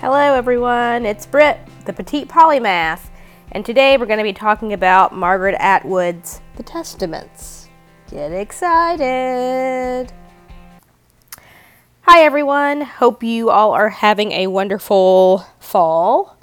Hello, everyone. It's Britt, the Petite Polymath, and today we're going to be talking about Margaret Atwood's The Testaments. Get excited! Hi, everyone. Hope you all are having a wonderful fall.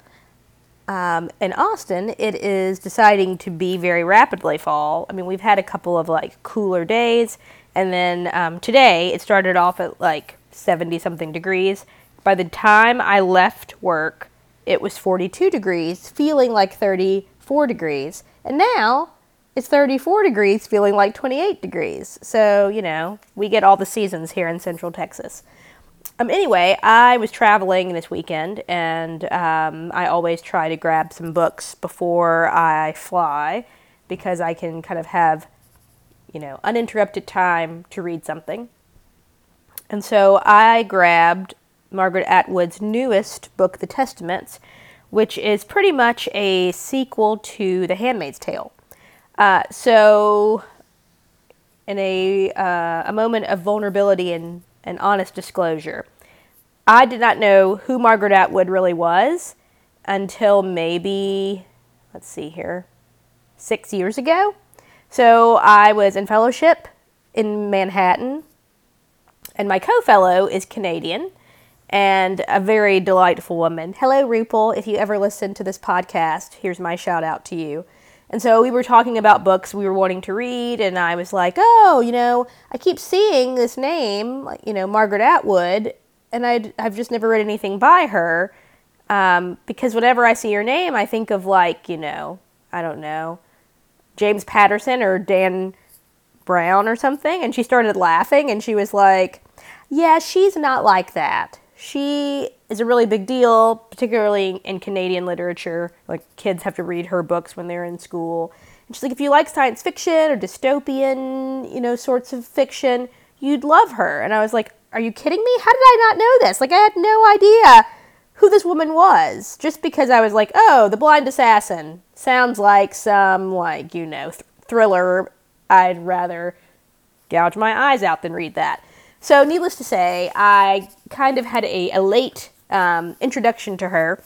Um, in Austin, it is deciding to be very rapidly fall. I mean, we've had a couple of like cooler days, and then um, today it started off at like 70 something degrees. By the time I left work, it was 42 degrees, feeling like 34 degrees. And now it's 34 degrees, feeling like 28 degrees. So, you know, we get all the seasons here in Central Texas. Um, anyway, I was traveling this weekend, and um, I always try to grab some books before I fly because I can kind of have, you know, uninterrupted time to read something. And so I grabbed Margaret Atwood's newest book, The Testaments, which is pretty much a sequel to The Handmaid's Tale. Uh, so, in a, uh, a moment of vulnerability and an honest disclosure. I did not know who Margaret Atwood really was until maybe, let's see here, six years ago. So I was in fellowship in Manhattan, and my co fellow is Canadian and a very delightful woman. Hello, Rupal. If you ever listen to this podcast, here's my shout out to you. And so we were talking about books we were wanting to read, and I was like, oh, you know, I keep seeing this name, you know, Margaret Atwood, and i have just never read anything by her. Um, because whenever I see your name, I think of like, you know, I don't know, James Patterson or Dan Brown or something. And she started laughing, and she was like, yeah, she's not like that. She is a really big deal, particularly in Canadian literature. Like kids have to read her books when they're in school. And she's like, if you like science fiction or dystopian, you know, sorts of fiction, you'd love her. And I was like, are you kidding me? How did I not know this? Like I had no idea who this woman was just because I was like, oh, the blind assassin sounds like some like you know th- thriller. I'd rather gouge my eyes out than read that. So, needless to say, I kind of had a, a late um, introduction to her,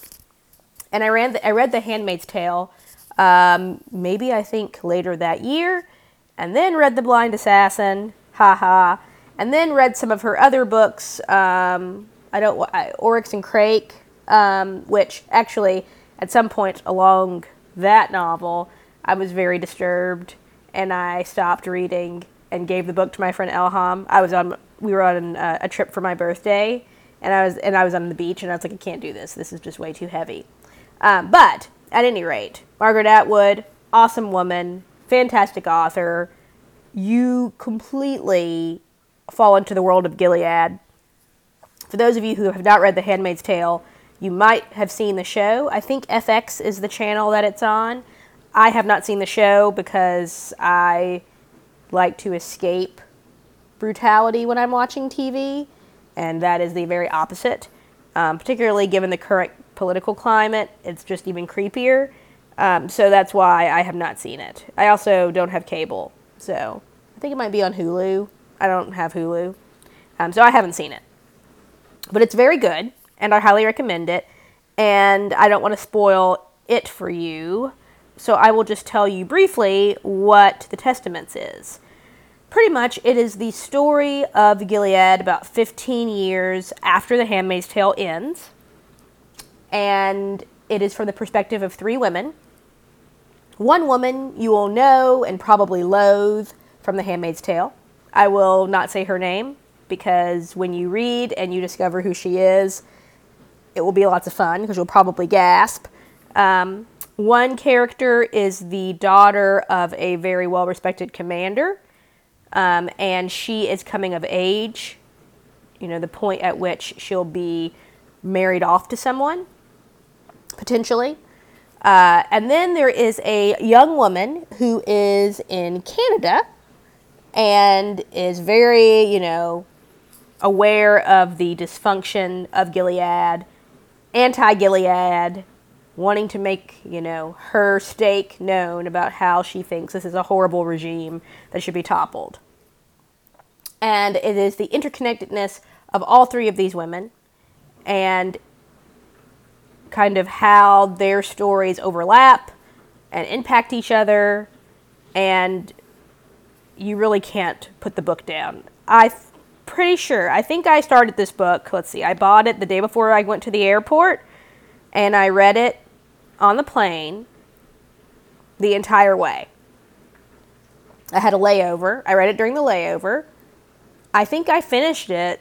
and I ran the, I read The Handmaid's Tale, um, maybe I think later that year, and then read The Blind Assassin, haha, and then read some of her other books. Um, I don't I, Oryx and Crake, um, which actually at some point along that novel, I was very disturbed, and I stopped reading and gave the book to my friend Elham. I was on we were on uh, a trip for my birthday, and I was and I was on the beach, and I was like, I can't do this. This is just way too heavy. Um, but at any rate, Margaret Atwood, awesome woman, fantastic author. You completely fall into the world of Gilead. For those of you who have not read The Handmaid's Tale, you might have seen the show. I think FX is the channel that it's on. I have not seen the show because I like to escape brutality when I'm watching TV, and that is the very opposite. Um, particularly given the current political climate, it's just even creepier. Um, so that's why I have not seen it. I also don't have cable, so I think it might be on Hulu. I don't have Hulu, um, so I haven't seen it. But it's very good, and I highly recommend it. And I don't want to spoil it for you, so I will just tell you briefly what the Testaments is pretty much it is the story of Gilead about 15 years after The Handmaid's Tale ends. And it is from the perspective of three women. One woman you will know and probably loathe from The Handmaid's Tale. I will not say her name because when you read and you discover who she is, it will be lots of fun because you'll probably gasp. Um, one character is the daughter of a very well respected commander um, and she is coming of age, you know, the point at which she'll be married off to someone, potentially. Uh, and then there is a young woman who is in Canada and is very, you know, aware of the dysfunction of Gilead, anti Gilead, wanting to make, you know, her stake known about how she thinks this is a horrible regime that should be toppled. And it is the interconnectedness of all three of these women. And kind of how their stories overlap and impact each other, and you really can't put the book down. I'm pretty sure, I think I started this book, let's see, I bought it the day before I went to the airport, and I read it on the plane the entire way. I had a layover. I read it during the layover. I think I finished it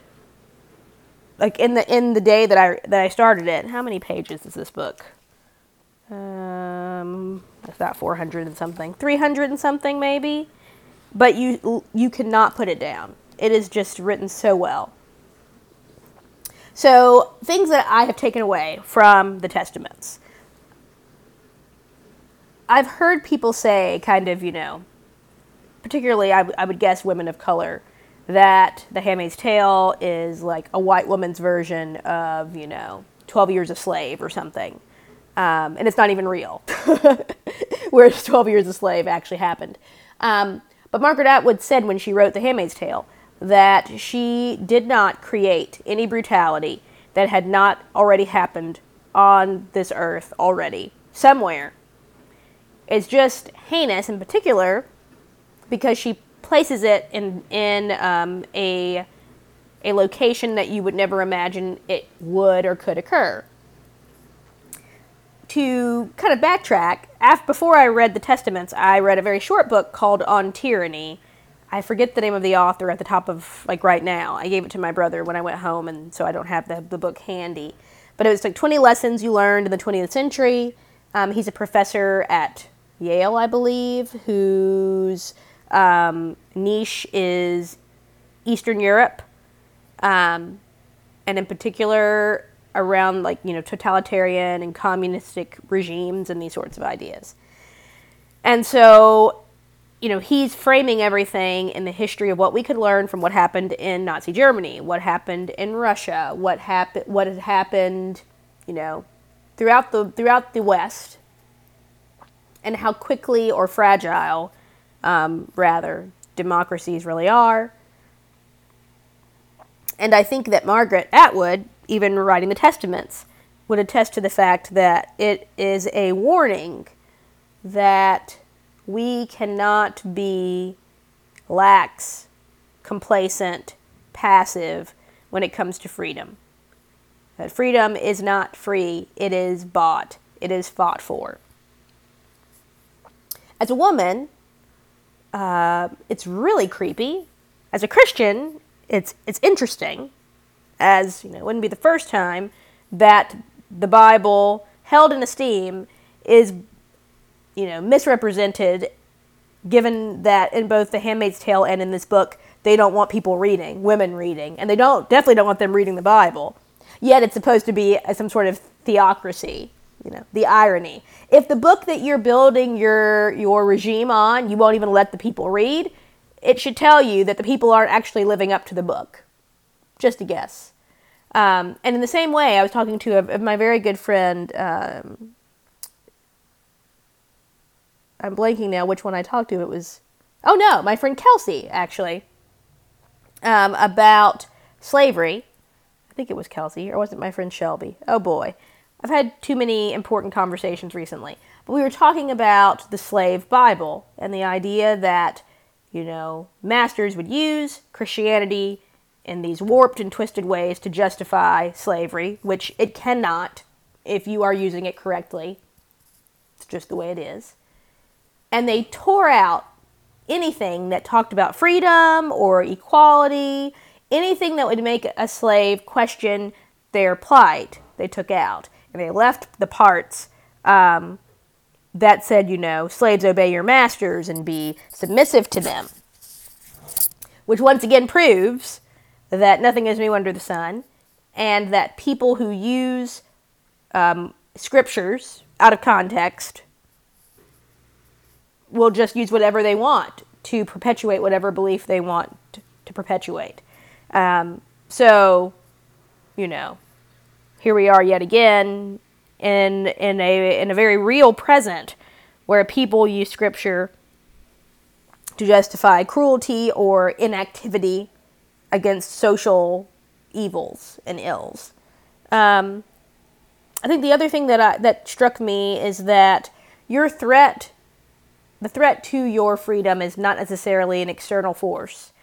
like in the in the day that I that I started it. How many pages is this book? Um, it's about 400 and something, 300 and something maybe. But you you cannot put it down. It is just written so well. So things that I have taken away from the Testaments. I've heard people say, kind of, you know, particularly I, w- I would guess women of color, that The Handmaid's Tale is like a white woman's version of, you know, 12 Years a Slave or something. Um, and it's not even real, whereas 12 Years a Slave actually happened. Um, but Margaret Atwood said when she wrote The Handmaid's Tale that she did not create any brutality that had not already happened on this earth already, somewhere. It's just heinous in particular because she places it in in um, a a location that you would never imagine it would or could occur. To kind of backtrack, before I read the Testaments, I read a very short book called On Tyranny. I forget the name of the author at the top of like right now. I gave it to my brother when I went home, and so I don't have the, the book handy. But it was like 20 lessons you learned in the 20th century. Um, he's a professor at Yale, I believe, whose um, niche is Eastern Europe, um, and in particular around like you know totalitarian and communistic regimes and these sorts of ideas. And so, you know, he's framing everything in the history of what we could learn from what happened in Nazi Germany, what happened in Russia, what happened, what had happened, you know, throughout the throughout the West, and how quickly or fragile um, rather, democracies really are. And I think that Margaret Atwood, even writing the Testaments, would attest to the fact that it is a warning that we cannot be lax, complacent, passive when it comes to freedom. That freedom is not free, it is bought, it is fought for. As a woman, uh, it's really creepy. As a Christian, it's it's interesting, as you know, it wouldn't be the first time that the Bible, held in esteem, is you know misrepresented. Given that in both The Handmaid's Tale and in this book, they don't want people reading, women reading, and they don't definitely don't want them reading the Bible. Yet it's supposed to be some sort of theocracy you know the irony if the book that you're building your your regime on you won't even let the people read it should tell you that the people aren't actually living up to the book just a guess um, and in the same way i was talking to a, my very good friend um, i'm blanking now which one i talked to it was oh no my friend kelsey actually um, about slavery i think it was kelsey or was it my friend shelby oh boy I've had too many important conversations recently. But we were talking about the slave Bible and the idea that, you know, masters would use Christianity in these warped and twisted ways to justify slavery, which it cannot if you are using it correctly. It's just the way it is. And they tore out anything that talked about freedom or equality, anything that would make a slave question their plight, they took out and they left the parts um, that said, you know, slaves obey your masters and be submissive to them. Which once again proves that nothing is new under the sun, and that people who use um, scriptures out of context will just use whatever they want to perpetuate whatever belief they want to perpetuate. Um, so, you know, here we are yet again in in a in a very real present where people use scripture to justify cruelty or inactivity against social evils and ills. Um, I think the other thing that I, that struck me is that your threat, the threat to your freedom, is not necessarily an external force.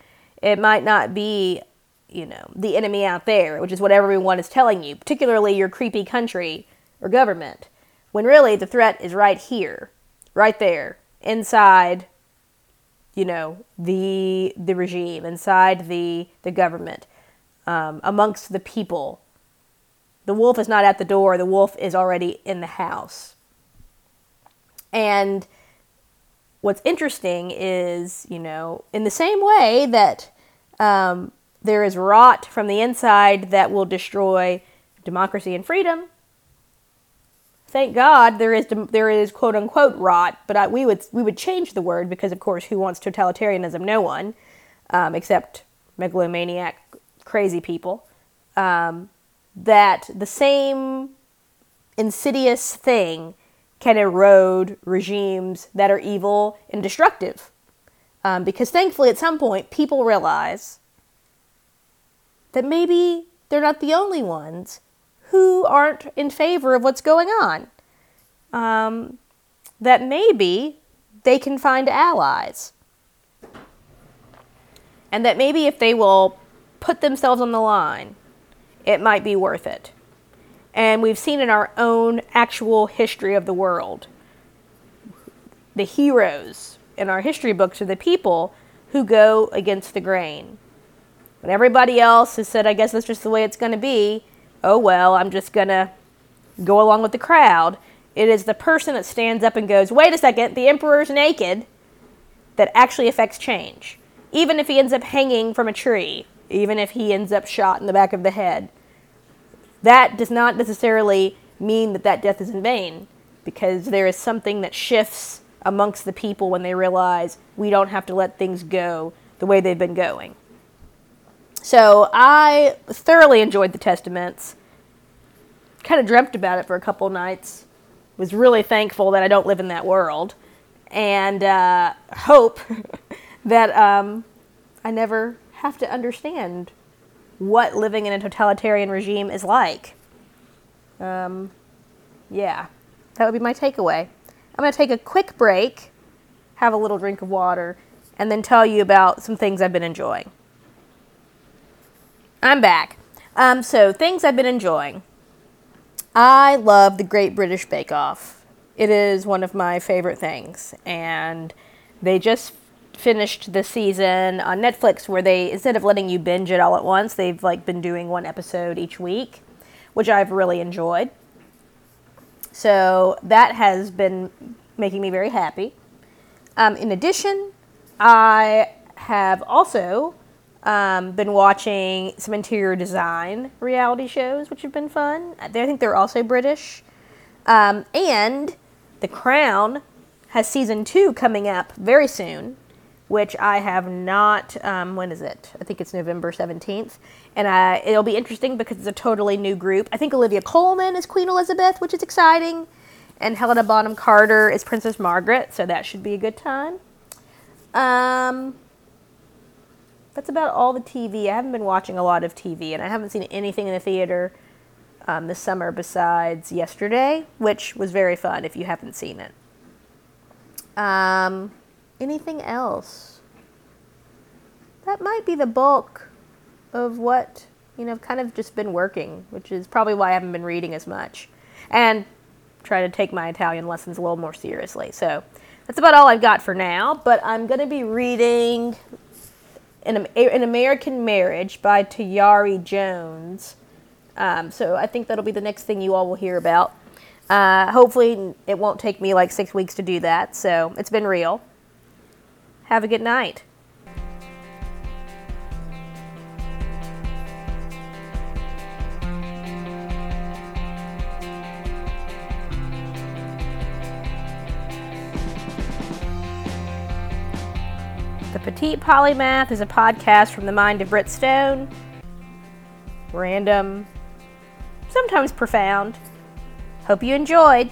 It might not be, you know, the enemy out there, which is what everyone is telling you, particularly your creepy country or government, when really the threat is right here, right there, inside you know the the regime inside the the government um, amongst the people. The wolf is not at the door. The wolf is already in the house. And what's interesting is you know in the same way that um, there is rot from the inside that will destroy democracy and freedom thank God there is there is quote unquote rot, but I, we would we would change the word because of course who wants totalitarianism? No one, um, except megalomaniac crazy people. Um, that the same insidious thing can erode regimes that are evil and destructive. Um, because thankfully, at some point, people realize that maybe they're not the only ones who aren't in favor of what's going on. Um, that maybe they can find allies. And that maybe if they will put themselves on the line, it might be worth it. And we've seen in our own actual history of the world the heroes in our history books are the people who go against the grain. When everybody else has said, I guess that's just the way it's going to be, oh well, I'm just going to go along with the crowd. It is the person that stands up and goes, wait a second, the emperor's naked, that actually affects change. Even if he ends up hanging from a tree, even if he ends up shot in the back of the head, that does not necessarily mean that that death is in vain because there is something that shifts amongst the people when they realize we don't have to let things go the way they've been going. So I thoroughly enjoyed the Testaments. Kind of dreamt about it for a couple nights. Was really thankful that I don't live in that world, and uh, hope that um, I never have to understand what living in a totalitarian regime is like. Um, yeah, that would be my takeaway. I'm going to take a quick break, have a little drink of water, and then tell you about some things I've been enjoying. I'm back. Um, so, things I've been enjoying. I love the Great British Bake Off. It is one of my favorite things. And they just finished the season on Netflix where they, instead of letting you binge it all at once, they've like been doing one episode each week, which I've really enjoyed. So that has been making me very happy. Um, in addition, I have also um, been watching some interior design reality shows, which have been fun. I think they're also British. Um, and The Crown has season two coming up very soon, which I have not. Um, when is it? I think it's November 17th. And uh, it'll be interesting because it's a totally new group. I think Olivia Colman is Queen Elizabeth, which is exciting. And Helena Bonham Carter is Princess Margaret, so that should be a good time. Um, that's about all the TV. I haven't been watching a lot of TV, and I haven't seen anything in the theater um, this summer besides yesterday, which was very fun if you haven't seen it. Um, anything else? That might be the bulk of what, you know, I've kind of just been working, which is probably why I haven't been reading as much. And try to take my Italian lessons a little more seriously. So that's about all I've got for now, but I'm going to be reading an, an American Marriage by Tayari Jones. Um, so I think that'll be the next thing you all will hear about. Uh, hopefully, it won't take me like six weeks to do that. So it's been real. Have a good night. The Petite Polymath is a podcast from the mind of Britt Stone. Random, sometimes profound. Hope you enjoyed.